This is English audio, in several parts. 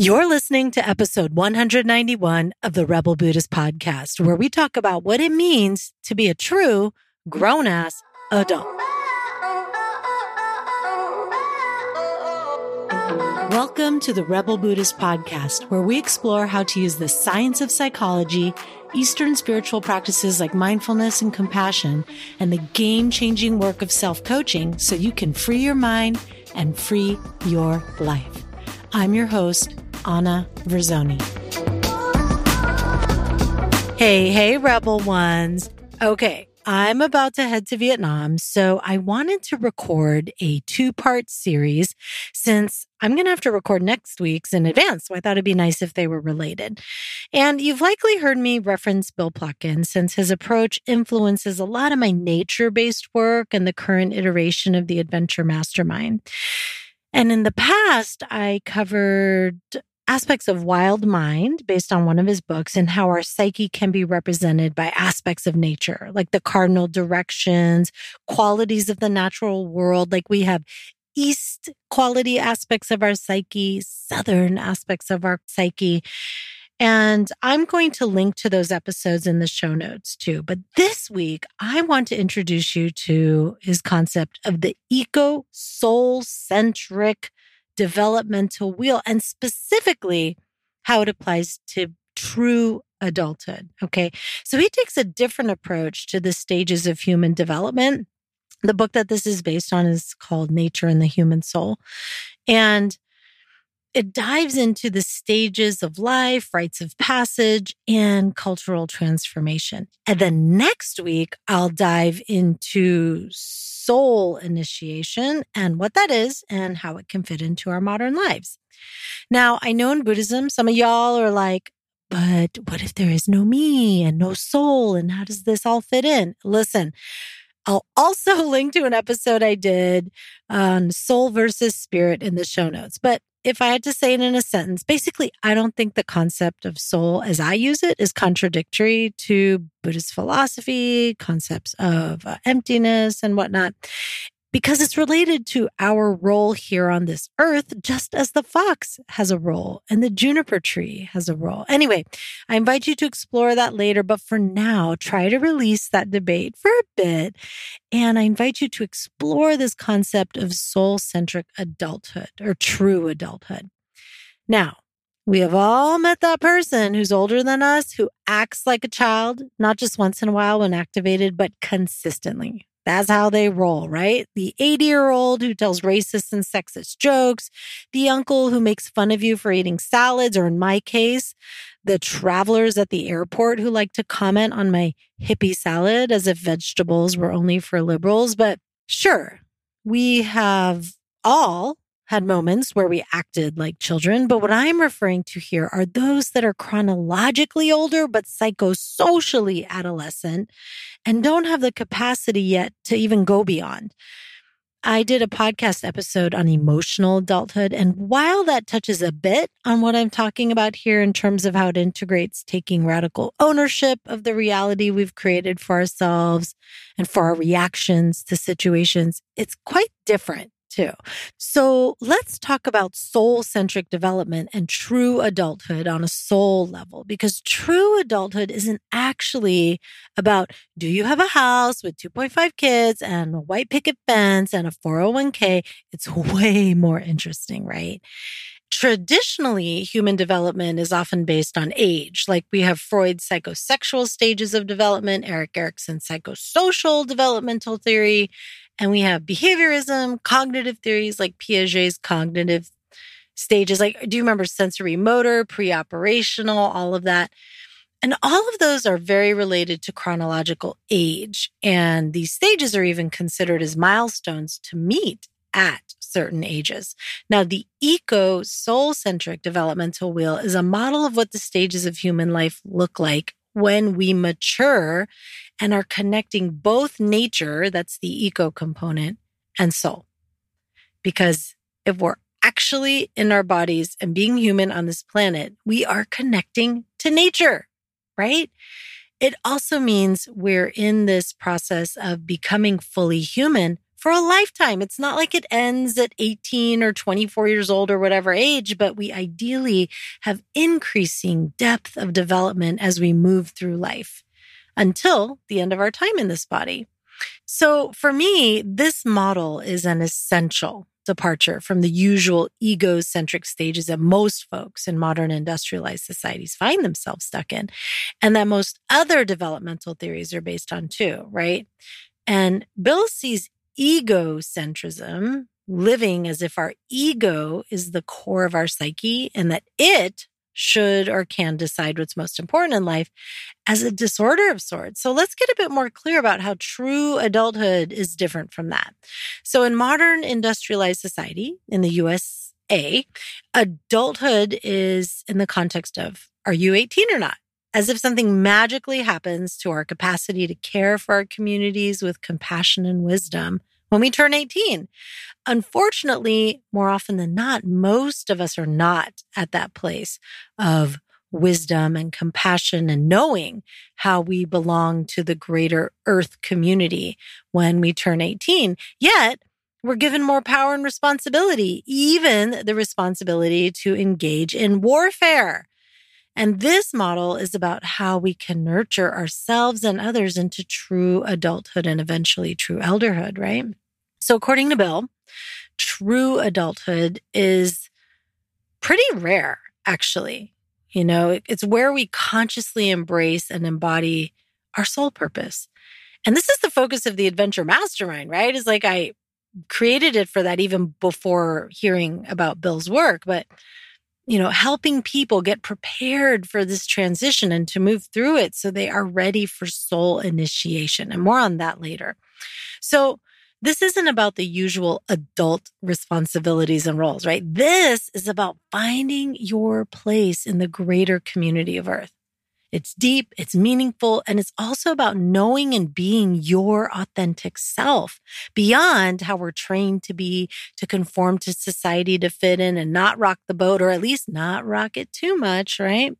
You're listening to episode 191 of the Rebel Buddhist podcast, where we talk about what it means to be a true grown ass adult. Welcome to the Rebel Buddhist podcast, where we explore how to use the science of psychology, Eastern spiritual practices like mindfulness and compassion, and the game changing work of self coaching so you can free your mind and free your life. I'm your host, Ana Verzone. Hey, hey, Rebel Ones. Okay, I'm about to head to Vietnam, so I wanted to record a two part series since I'm going to have to record next week's in advance. So I thought it'd be nice if they were related. And you've likely heard me reference Bill Plotkin since his approach influences a lot of my nature based work and the current iteration of the Adventure Mastermind. And in the past, I covered aspects of wild mind based on one of his books and how our psyche can be represented by aspects of nature, like the cardinal directions, qualities of the natural world. Like we have east quality aspects of our psyche, southern aspects of our psyche. And I'm going to link to those episodes in the show notes too. But this week, I want to introduce you to his concept of the eco soul centric developmental wheel and specifically how it applies to true adulthood. Okay. So he takes a different approach to the stages of human development. The book that this is based on is called Nature and the Human Soul. And it dives into the stages of life, rites of passage, and cultural transformation. And then next week, I'll dive into soul initiation and what that is and how it can fit into our modern lives. Now, I know in Buddhism, some of y'all are like, but what if there is no me and no soul? And how does this all fit in? Listen, I'll also link to an episode I did on soul versus spirit in the show notes. But if I had to say it in a sentence, basically, I don't think the concept of soul as I use it is contradictory to Buddhist philosophy, concepts of uh, emptiness and whatnot because it's related to our role here on this earth, just as the fox has a role and the juniper tree has a role. Anyway, I invite you to explore that later, but for now, try to release that debate for a bit. And I invite you to explore this concept of soul centric adulthood or true adulthood. Now, we have all met that person who's older than us who acts like a child, not just once in a while when activated, but consistently. That's how they roll, right? The 80 year old who tells racist and sexist jokes, the uncle who makes fun of you for eating salads, or in my case, the travelers at the airport who like to comment on my hippie salad as if vegetables were only for liberals. But sure, we have all had moments where we acted like children, but what I'm referring to here are those that are chronologically older, but psychosocially adolescent and don't have the capacity yet to even go beyond. I did a podcast episode on emotional adulthood. And while that touches a bit on what I'm talking about here in terms of how it integrates taking radical ownership of the reality we've created for ourselves and for our reactions to situations, it's quite different too. So let's talk about soul centric development and true adulthood on a soul level, because true adulthood isn't actually about do you have a house with 2.5 kids and a white picket fence and a 401k? It's way more interesting, right? Traditionally, human development is often based on age. Like we have Freud's psychosexual stages of development, Erik Erikson's psychosocial developmental theory, and we have behaviorism, cognitive theories like Piaget's cognitive stages. Like, do you remember sensory motor, pre operational, all of that? And all of those are very related to chronological age. And these stages are even considered as milestones to meet at certain ages. Now, the eco soul centric developmental wheel is a model of what the stages of human life look like when we mature and are connecting both nature, that's the eco component, and soul. Because if we're actually in our bodies and being human on this planet, we are connecting to nature, right? It also means we're in this process of becoming fully human for a lifetime. It's not like it ends at 18 or 24 years old or whatever age, but we ideally have increasing depth of development as we move through life until the end of our time in this body. So for me, this model is an essential departure from the usual egocentric stages that most folks in modern industrialized societies find themselves stuck in, and that most other developmental theories are based on too, right? And Bill sees egocentrism, living as if our ego is the core of our psyche and that it should or can decide what's most important in life as a disorder of sorts. So let's get a bit more clear about how true adulthood is different from that. So in modern industrialized society in the USA, adulthood is in the context of are you 18 or not? As if something magically happens to our capacity to care for our communities with compassion and wisdom when we turn 18. Unfortunately, more often than not, most of us are not at that place of wisdom and compassion and knowing how we belong to the greater earth community when we turn 18. Yet, we're given more power and responsibility, even the responsibility to engage in warfare. And this model is about how we can nurture ourselves and others into true adulthood and eventually true elderhood, right? So, according to Bill, true adulthood is pretty rare, actually. You know, it's where we consciously embrace and embody our soul purpose. And this is the focus of the Adventure Mastermind, right? Is like I created it for that even before hearing about Bill's work, but you know, helping people get prepared for this transition and to move through it so they are ready for soul initiation. And more on that later. So, this isn't about the usual adult responsibilities and roles, right? This is about finding your place in the greater community of Earth. It's deep, it's meaningful, and it's also about knowing and being your authentic self beyond how we're trained to be, to conform to society, to fit in and not rock the boat, or at least not rock it too much, right?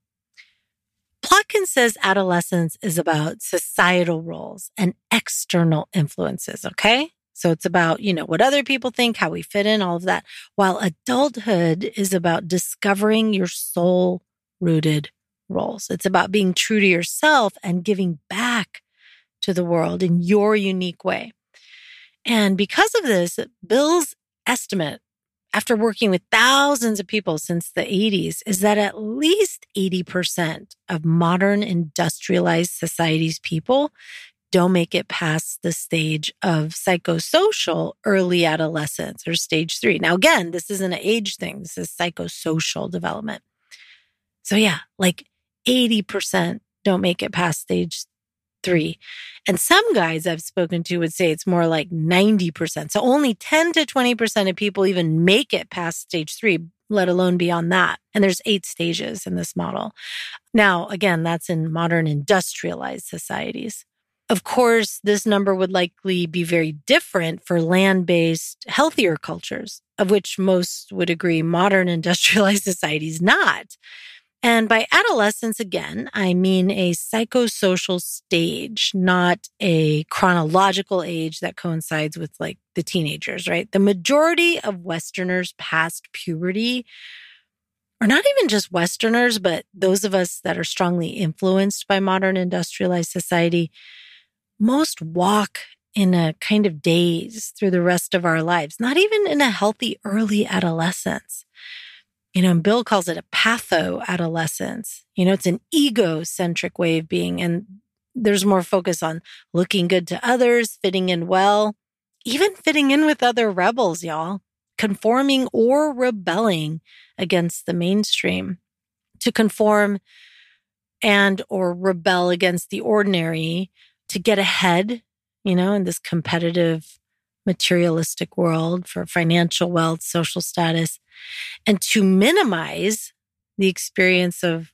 Plotkin says adolescence is about societal roles and external influences, okay? So it's about, you know, what other people think, how we fit in, all of that. While adulthood is about discovering your soul rooted roles. It's about being true to yourself and giving back to the world in your unique way. And because of this, Bill's estimate after working with thousands of people since the 80s is that at least 80% of modern industrialized society's people don't make it past the stage of psychosocial early adolescence or stage three. Now, again, this isn't an age thing, this is psychosocial development. So, yeah, like 80% don't make it past stage three. And some guys I've spoken to would say it's more like 90%. So, only 10 to 20% of people even make it past stage three, let alone beyond that. And there's eight stages in this model. Now, again, that's in modern industrialized societies. Of course, this number would likely be very different for land based, healthier cultures, of which most would agree modern industrialized societies not. And by adolescence, again, I mean a psychosocial stage, not a chronological age that coincides with like the teenagers, right? The majority of Westerners past puberty, or not even just Westerners, but those of us that are strongly influenced by modern industrialized society, most walk in a kind of daze through the rest of our lives, not even in a healthy early adolescence. You know, Bill calls it a patho adolescence. You know, it's an egocentric way of being. And there's more focus on looking good to others, fitting in well, even fitting in with other rebels, y'all, conforming or rebelling against the mainstream. To conform and or rebel against the ordinary to get ahead, you know, in this competitive materialistic world for financial wealth, social status, and to minimize the experience of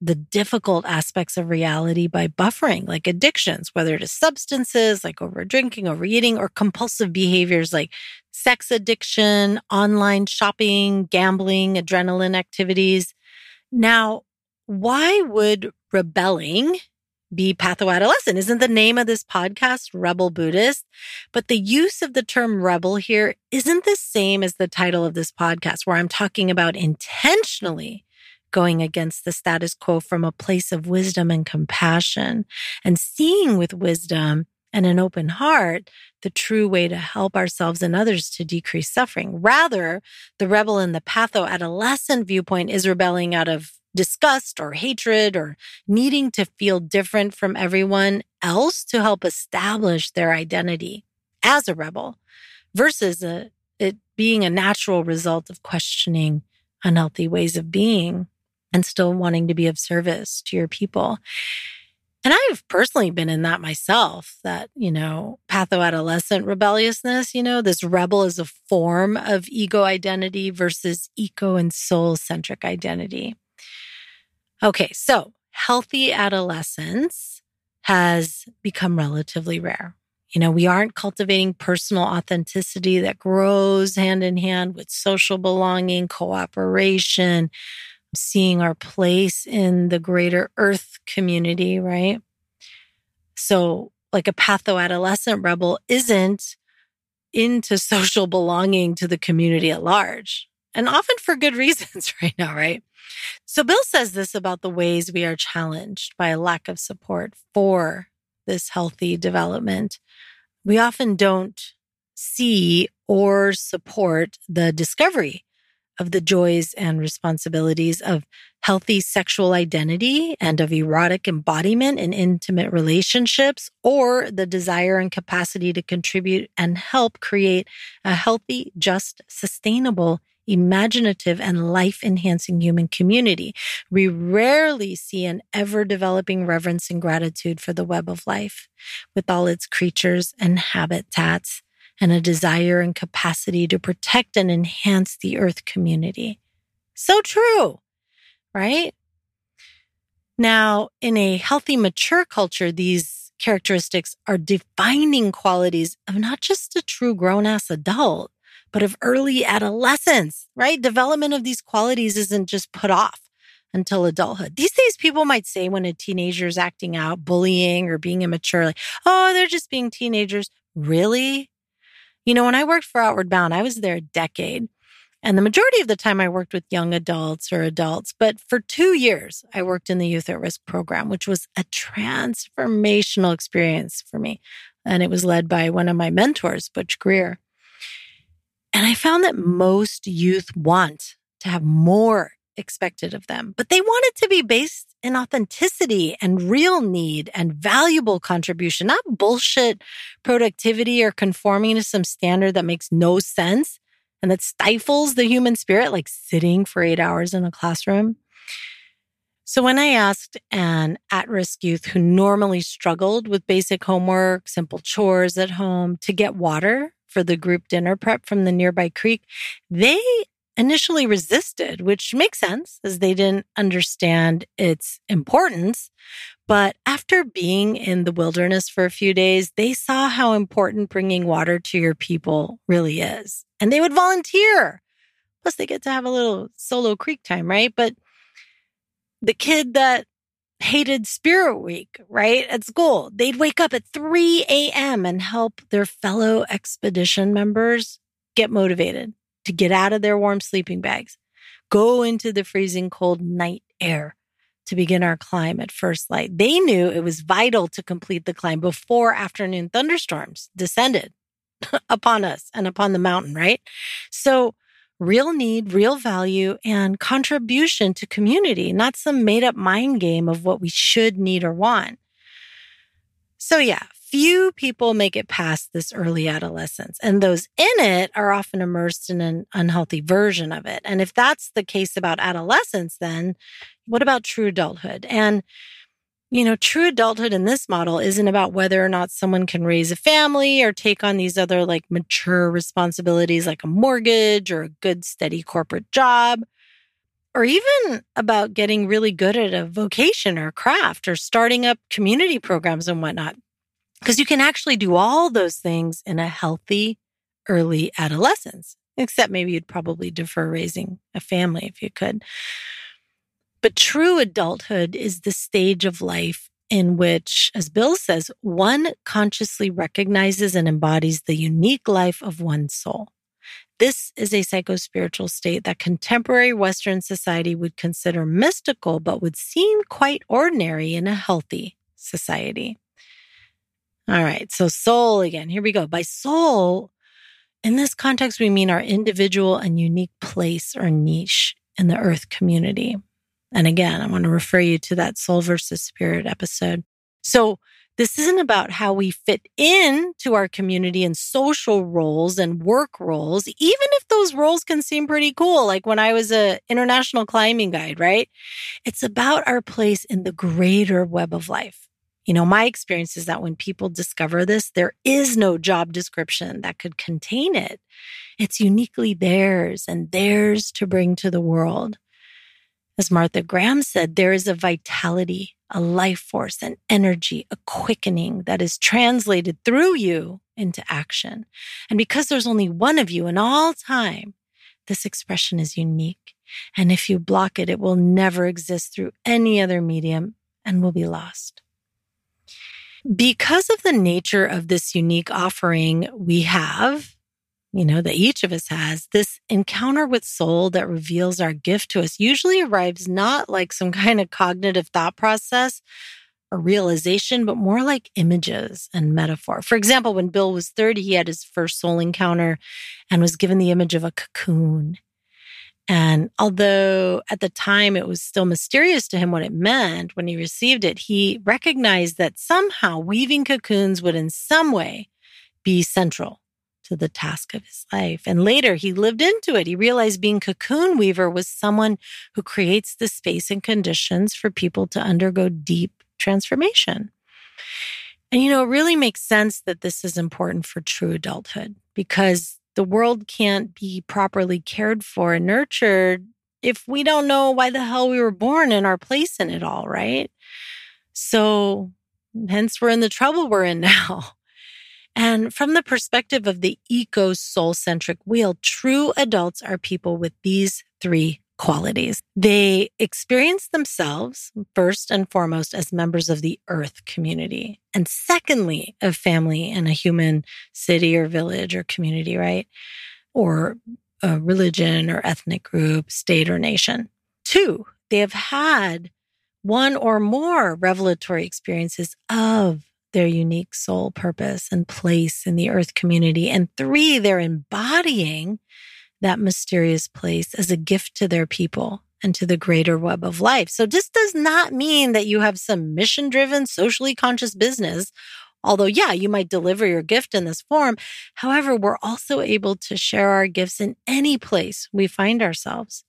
the difficult aspects of reality by buffering, like addictions, whether it is substances like over drinking, overeating, or compulsive behaviors like sex addiction, online shopping, gambling, adrenaline activities. Now, why would rebelling be pathoadolescent. Isn't the name of this podcast Rebel Buddhist? But the use of the term rebel here isn't the same as the title of this podcast, where I'm talking about intentionally going against the status quo from a place of wisdom and compassion and seeing with wisdom and an open heart the true way to help ourselves and others to decrease suffering. Rather, the rebel in the patho adolescent viewpoint is rebelling out of disgust or hatred or needing to feel different from everyone else to help establish their identity as a rebel versus a, it being a natural result of questioning unhealthy ways of being and still wanting to be of service to your people. And I've personally been in that myself, that, you know, pathoadolescent rebelliousness, you know, this rebel is a form of ego identity versus eco and soul centric identity. Okay, so healthy adolescence has become relatively rare. You know, we aren't cultivating personal authenticity that grows hand in hand with social belonging, cooperation, seeing our place in the greater earth community, right? So, like a patho-adolescent rebel isn't into social belonging to the community at large, and often for good reasons right now, right? So Bill says this about the ways we are challenged by a lack of support for this healthy development. We often don't see or support the discovery of the joys and responsibilities of healthy sexual identity and of erotic embodiment in intimate relationships, or the desire and capacity to contribute and help create a healthy, just, sustainable, imaginative, and life enhancing human community. We rarely see an ever developing reverence and gratitude for the web of life with all its creatures and habitats and a desire and capacity to protect and enhance the earth community. So true, right? Now, in a healthy, mature culture, these characteristics are defining qualities of not just a true grown ass adult, but of early adolescence, right? Development of these qualities isn't just put off until adulthood. These days, people might say when a teenager is acting out, bullying or being immature, like, oh, they're just being teenagers. Really? You know, when I worked for Outward Bound, I was there a decade. And the majority of the time I worked with young adults or adults, but for two years, I worked in the Youth at Risk program, which was a transformational experience for me. And it was led by one of my mentors, Butch Greer. And I found that most youth want to have more expected of them, but they want it to be based in authenticity and real need and valuable contribution, not bullshit productivity or conforming to some standard that makes no sense and that stifles the human spirit, like sitting for eight hours in a classroom. So when I asked an at risk youth who normally struggled with basic homework, simple chores at home to get water for the group dinner prep from the nearby creek, they initially resisted, which makes sense as they didn't understand its importance. But after being in the wilderness for a few days, they saw how important bringing water to your people really is. And they would volunteer. Plus, they get to have a little solo creek time, right? But the kid that hated Spirit Week, right? At school, they'd wake up at 3 a.m. and help their fellow expedition members get motivated to get out of their warm sleeping bags, go into the freezing cold night air to begin our climb at first light. They knew it was vital to complete the climb before afternoon thunderstorms descended upon us and upon the mountain, right? So, real need, real value, and contribution to community, not some made up mind game of what we should need or want. So, yeah, few people make it past this early adolescence, and those in it are often immersed in an unhealthy version of it. And if that's the case about adolescence, then what about true adulthood? And you know, true adulthood in this model isn't about whether or not someone can raise a family or take on these other like mature responsibilities like a mortgage or a good, steady corporate job, or even about getting really good at a vocation or a craft or starting up community programs and whatnot. Because you can actually do all those things in a healthy early adolescence, except maybe you'd probably defer raising a family if you could. But true adulthood is the stage of life in which, as Bill says, one consciously recognizes and embodies the unique life of one's soul. This is a psychospiritual state that contemporary Western society would consider mystical, but would seem quite ordinary in a healthy society. All right, so soul again. Here we go. By soul, in this context, we mean our individual and unique place or niche in the earth community. And again, I want to refer you to that soul versus spirit episode. So this isn't about how we fit in to our community and social roles and work roles, even if those roles can seem pretty cool. Like when I was a international climbing guide, right? It's about our place in the greater web of life. You know, my experience is that when people discover this, there is no job description that could contain it. It's uniquely theirs and theirs to bring to the world. As Martha Graham said, there is a vitality, a life force, an energy, a quickening that is translated through you into action. And because there's only one of you in all time, this expression is unique. And if you block it, it will never exist through any other medium and will be lost. Because of the nature of this unique offering we have, you know, that each of us has, this encounter with soul that reveals our gift to us usually arrives not like some kind of cognitive thought process or realization, but more like images and metaphor. For example, when Bill was 30, he had his first soul encounter and was given the image of a cocoon. And although at the time it was still mysterious to him what it meant when he received it, he recognized that somehow weaving cocoons would in some way be central to the task of his life. And later he lived into it. He realized being cocoon weaver was someone who creates the space and conditions for people to undergo deep transformation. And you know, it really makes sense that this is important for true adulthood because the world can't be properly cared for and nurtured if we don't know why the hell we were born and our place in it all, right? So, hence, we're in the trouble we're in now. And from the perspective of the eco soul centric wheel, true adults are people with these three qualities. They experience themselves first and foremost as members of the earth community, and secondly, of family and a human city or village or community, right? Or a religion or ethnic group, state or nation. Two, they have had one or more revelatory experiences of their unique soul purpose and place in the earth community. And three, they're embodying that mysterious place as a gift to their people and to the greater web of life. So this does not mean that you have some mission driven, socially conscious business. Although, yeah, you might deliver your gift in this form. However, we're also able to share our gifts in any place we find ourselves.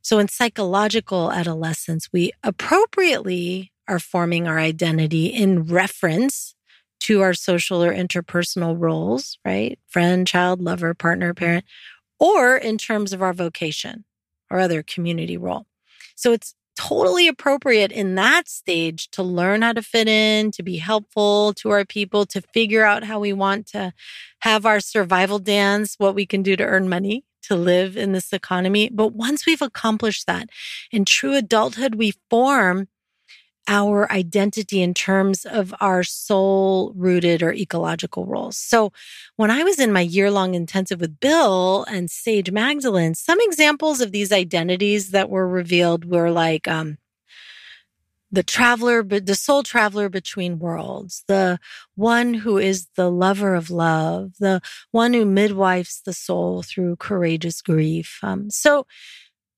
So in psychological adolescence, we appropriately are forming our identity in reference to our social or interpersonal roles, right? Friend, child, lover, partner, mm-hmm. parent, or in terms of our vocation or other community role. So it's totally appropriate in that stage to learn how to fit in, to be helpful to our people, to figure out how we want to have our survival dance, what we can do to earn money to live in this economy. But once we've accomplished that, in true adulthood, we form our identity in terms of our soul rooted or ecological roles. So when I was in my year long intensive with Bill and Sage Magdalene, some examples of these identities that were revealed were like, um, the traveler, but the soul traveler between worlds, the one who is the lover of love, the one who midwifes the soul through courageous grief. Um, so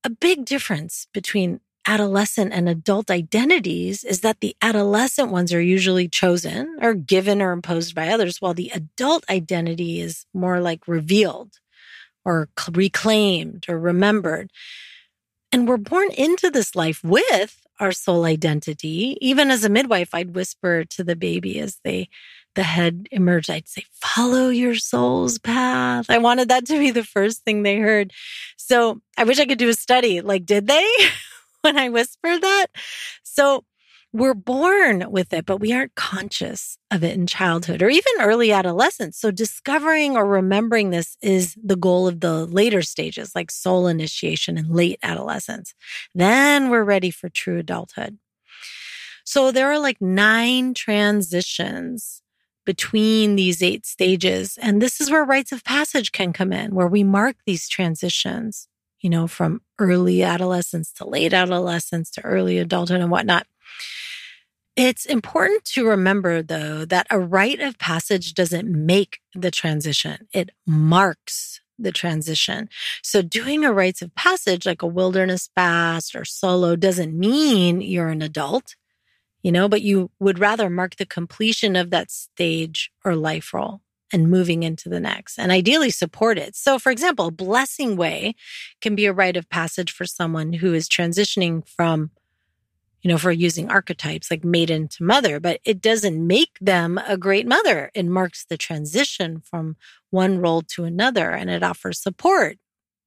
a big difference between adolescent and adult identities is that the adolescent ones are usually chosen or given or imposed by others, while the adult identity is more like revealed or reclaimed or remembered. And we're born into this life with our soul identity. Even as a midwife, I'd whisper to the baby as they the head emerged, I'd say, follow your soul's path. I wanted that to be the first thing they heard. So I wish I could do a study. Like, did they? when I whisper that. So we're born with it, but we aren't conscious of it in childhood or even early adolescence. So discovering or remembering this is the goal of the later stages, like soul initiation and late adolescence. Then we're ready for true adulthood. So there are like nine transitions between these eight stages. And this is where rites of passage can come in, where we mark these transitions, you know, from early adolescence to late adolescence to early adulthood and whatnot. It's important to remember, though, that a rite of passage doesn't make the transition, it marks the transition. So, doing a rites of passage like a wilderness fast or solo doesn't mean you're an adult, you know, but you would rather mark the completion of that stage or life role and moving into the next and ideally support it. So, for example, blessing way can be a rite of passage for someone who is transitioning from you know, for using archetypes like maiden to mother, but it doesn't make them a great mother. It marks the transition from one role to another and it offers support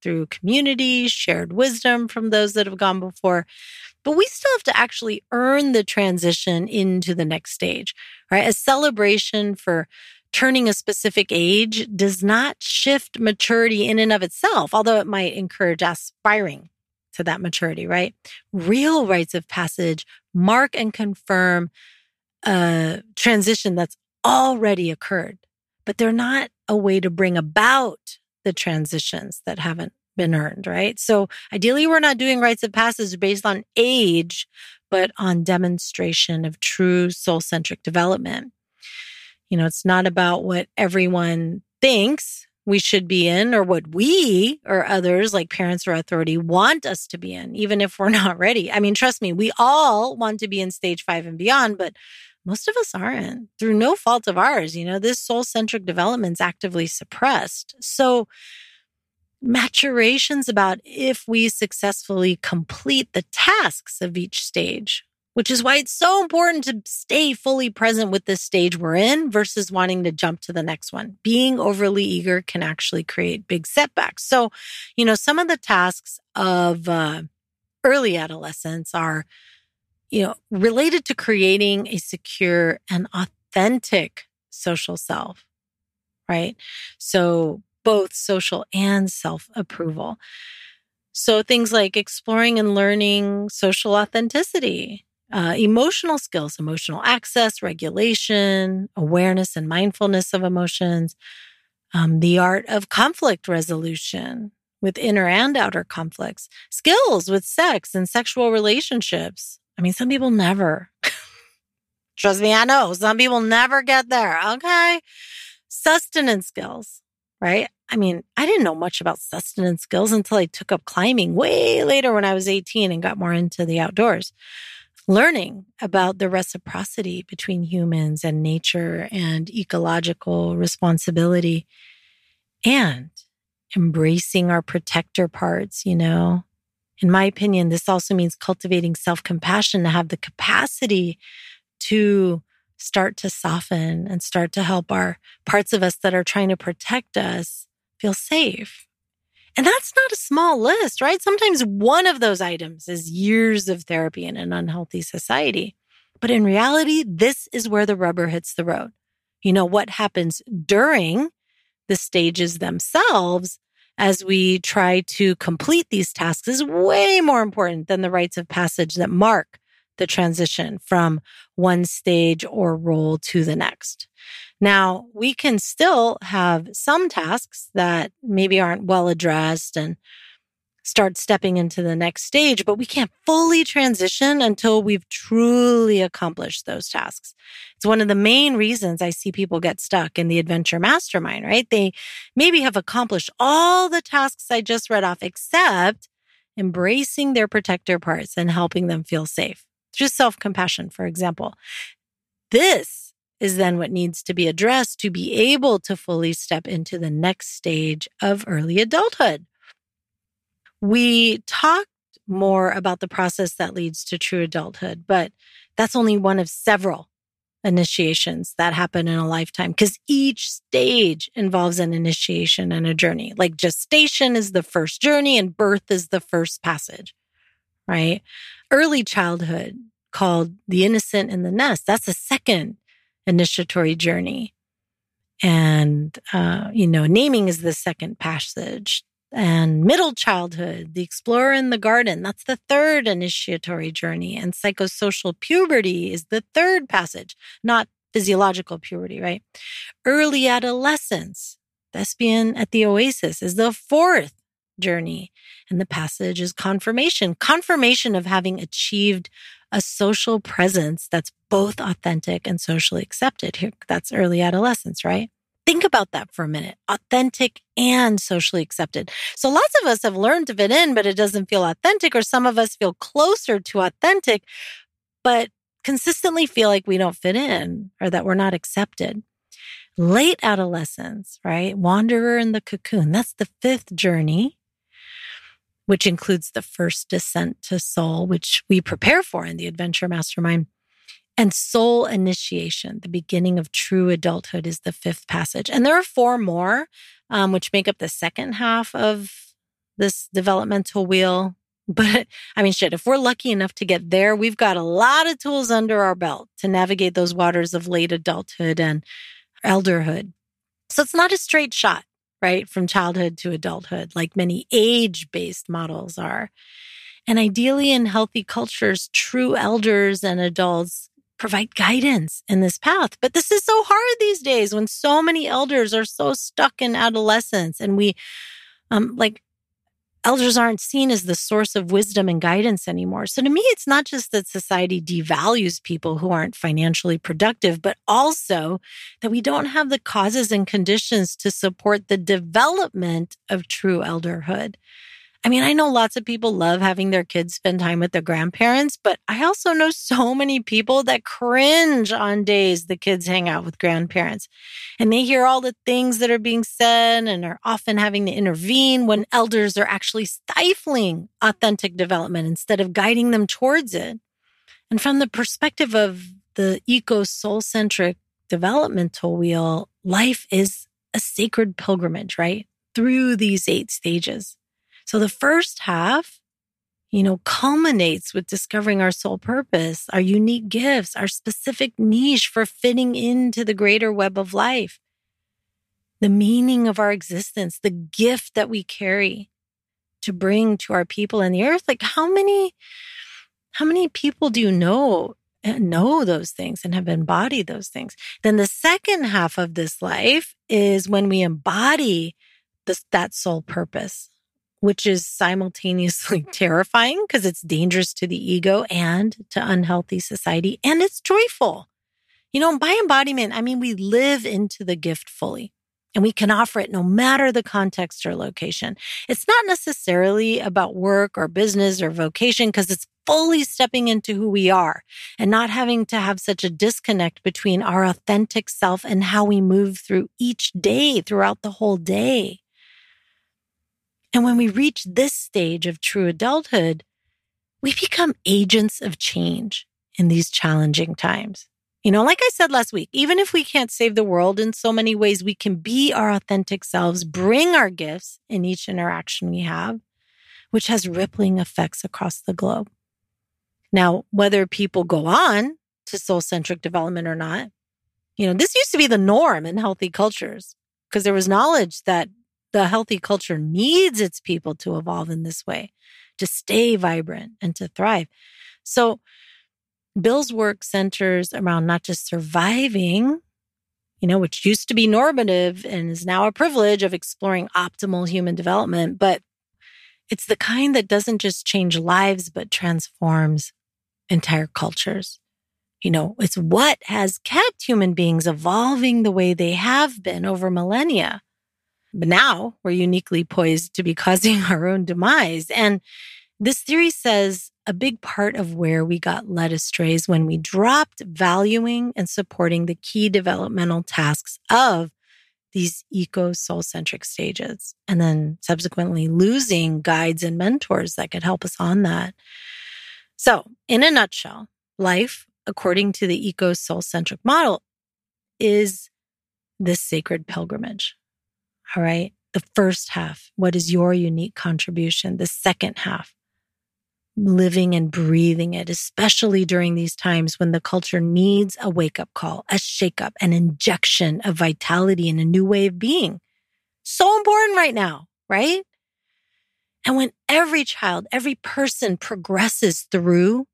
through community, shared wisdom from those that have gone before. But we still have to actually earn the transition into the next stage, right? A celebration for turning a specific age does not shift maturity in and of itself, although it might encourage aspiring to that maturity, right? Real rites of passage mark and confirm a transition that's already occurred, but they're not a way to bring about the transitions that haven't been earned, right? So ideally, we're not doing rites of passage based on age, but on demonstration of true soul centric development. You know, it's not about what everyone thinks we should be in or what we or others like parents or authority want us to be in, even if we're not ready. I mean, trust me, we all want to be in stage five and beyond, but most of us aren't through no fault of ours. You know, this soul centric development is actively suppressed. So, maturation's about if we successfully complete the tasks of each stage which is why it's so important to stay fully present with this stage we're in versus wanting to jump to the next one. Being overly eager can actually create big setbacks. So, you know, some of the tasks of uh, early adolescence are, you know, related to creating a secure and authentic social self, right? So, both social and self approval. So, things like exploring and learning social authenticity, uh, emotional skills, emotional access, regulation, awareness and mindfulness of emotions, um, the art of conflict resolution with inner and outer conflicts, skills with sex and sexual relationships. I mean, some people never. Trust me, I know some people never get there. Okay. Sustenance skills, right? I mean, I didn't know much about sustenance skills until I took up climbing way later when I was 18 and got more into the outdoors learning about the reciprocity between humans and nature and ecological responsibility and embracing our protector parts, you know. In my opinion, this also means cultivating self compassion to have the capacity to start to soften and start to help our parts of us that are trying to protect us feel safe and that's not a small list, right? Sometimes one of those items is years of therapy in an unhealthy society. But in reality, this is where the rubber hits the road. You know, what happens during the stages themselves as we try to complete these tasks is way more important than the rites of passage that mark the transition from one stage or role to the next. Now, we can still have some tasks that maybe aren't well addressed and start stepping into the next stage, but we can't fully transition until we've truly accomplished those tasks. It's one of the main reasons I see people get stuck in the adventure mastermind, right? They maybe have accomplished all the tasks I just read off, except embracing their protector parts and helping them feel safe. Just self compassion, for example. This is then what needs to be addressed to be able to fully step into the next stage of early adulthood. We talked more about the process that leads to true adulthood, but that's only one of several initiations that happen in a lifetime because each stage involves an initiation and a journey. Like gestation is the first journey and birth is the first passage, right? Early childhood, called the innocent in the nest, that's the second initiatory journey. And, uh, you know, naming is the second passage. and middle childhood, the explorer in the garden. That's the third initiatory journey. And psychosocial puberty is the third passage, not physiological puberty, right? Early adolescence, thespian at the oasis is the fourth journey. And the passage is confirmation, confirmation of having achieved a social presence that's both authentic and socially accepted. That's early adolescence, right? Think about that for a minute. Authentic and socially accepted. So lots of us have learned to fit in, but it doesn't feel authentic, or some of us feel closer to authentic, but consistently feel like we don't fit in or that we're not accepted. Late adolescence, right? Wanderer in the cocoon. That's the fifth journey, which includes the first descent to soul, which we prepare for in the Adventure Mastermind. And soul initiation, the beginning of true adulthood, is the fifth passage. And there are four more, um, which make up the second half of this developmental wheel. But I mean, shit, if we're lucky enough to get there, we've got a lot of tools under our belt to navigate those waters of late adulthood and elderhood. So it's not a straight shot, right? From childhood to adulthood, like many age based models are. And ideally, in healthy cultures, true elders and adults provide guidance in this path. But this is so hard these days when so many elders are so stuck in adolescence and we, um, like, elders aren't seen as the source of wisdom and guidance anymore. So to me, it's not just that society devalues people who aren't financially productive, but also that we don't have the causes and conditions to support the development of true elderhood. I mean, I know lots of people love having their kids spend time with their grandparents, but I also know so many people that cringe on days the kids hang out with grandparents. And they hear all the things that are being said and are often having to intervene when elders are actually stifling authentic development instead of guiding them towards it. And from the perspective of the eco soul centric developmental wheel, life is a sacred pilgrimage, right? Through these eight stages. So the first half, you know, culminates with discovering our soul purpose, our unique gifts, our specific niche for fitting into the greater web of life, the meaning of our existence, the gift that we carry to bring to our people and the earth. Like how many, how many people do you know eh, know those things and have embodied those things? Then the second half of this life is when we embody this, that soul purpose which is simultaneously terrifying because it's dangerous to the ego and to unhealthy society. And it's joyful. You know, by embodiment, I mean we live into the gift fully and we can offer it no matter the context or location. It's not necessarily about work or business or vocation because it's fully stepping into who we are and not having to have such a disconnect between our authentic self and how we move through each day throughout the whole day. And when we reach this stage of true adulthood, we become agents of change in these challenging times. You know, like I said last week, even if we can't save the world in so many ways, we can be our authentic selves, bring our gifts in each interaction we have, which has rippling effects across the globe. Now, whether people go on to soul centric development or not, you know, this used to be the norm in healthy cultures because there was knowledge that the healthy culture needs its people to evolve in this way, to stay vibrant and to thrive. So, Bill's work centers around not just surviving, you know, which used to be normative and is now a privilege of exploring optimal human development, but it's the kind that doesn't just change lives, but transforms entire cultures. You know, it's what has kept human beings evolving the way they have been over millennia. But now we're uniquely poised to be causing our own demise. And this theory says a big part of where we got led astray is when we dropped valuing and supporting the key developmental tasks of these eco soul centric stages, and then subsequently losing guides and mentors that could help us on that. So, in a nutshell, life, according to the eco soul centric model, is this sacred pilgrimage. All right. The first half, what is your unique contribution? The second half, living and breathing it, especially during these times when the culture needs a wake up call, a shake up, an injection of vitality and a new way of being. So important right now, right? And when every child, every person progresses through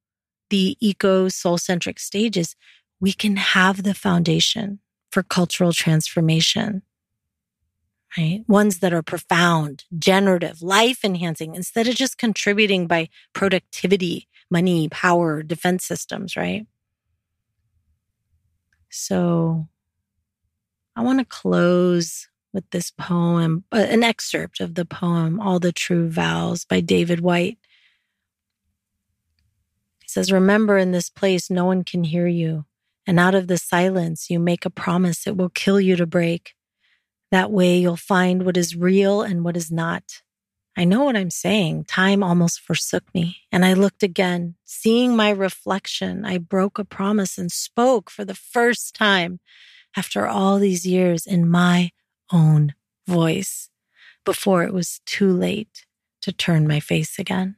the eco soul centric stages, we can have the foundation for cultural transformation, right? Ones that are profound, generative, life enhancing, instead of just contributing by productivity, money, power, defense systems, right? So I want to close with this poem, uh, an excerpt of the poem, All the True Vows by David Whyte. He says, Remember in this place, no one can hear you. And out of the silence, you make a promise it will kill you to break. That way, you'll find what is real and what is not. I know what I'm saying. Time almost forsook me, and I looked again. Seeing my reflection, I broke a promise and spoke for the first time after all these years in my own voice before it was too late to turn my face again.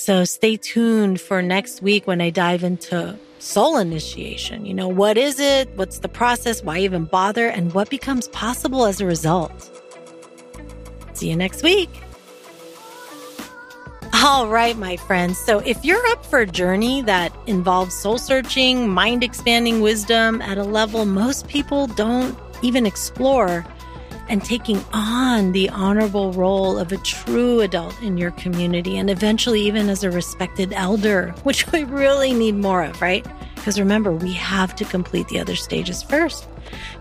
So stay tuned for next week when I dive into soul initiation. You know, what is it? What's the process? Why even bother? And what becomes possible as a result? See you next week. All right, my friends. So if you're up for a journey that involves soul searching, mind expanding wisdom at a level most people don't even explore, and taking on the honorable role of a true adult in your community and eventually even as a respected elder, which we really need more of, right? Because remember, we have to complete the other stages first.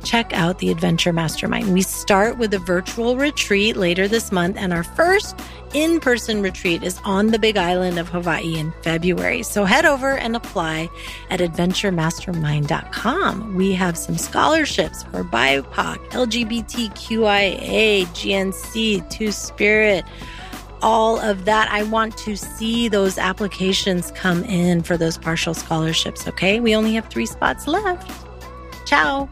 Check out the Adventure Mastermind. We start with a virtual retreat later this month, and our first in person retreat is on the Big Island of Hawaii in February. So head over and apply at adventuremastermind.com. We have some scholarships for BIPOC, LGBTQIA, GNC, Two Spirit all of that. I want to see those applications come in for those partial scholarships. Okay. We only have three spots left. Ciao.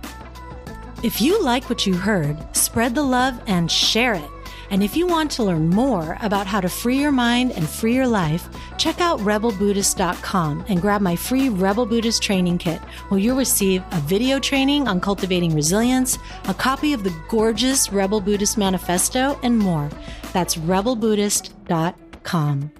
If you like what you heard, spread the love and share it. And if you want to learn more about how to free your mind and free your life, check out rebelbuddhist.com and grab my free Rebel Buddhist training kit, where you'll receive a video training on cultivating resilience, a copy of the gorgeous Rebel Buddhist Manifesto, and more. That's rebelbuddhist.com.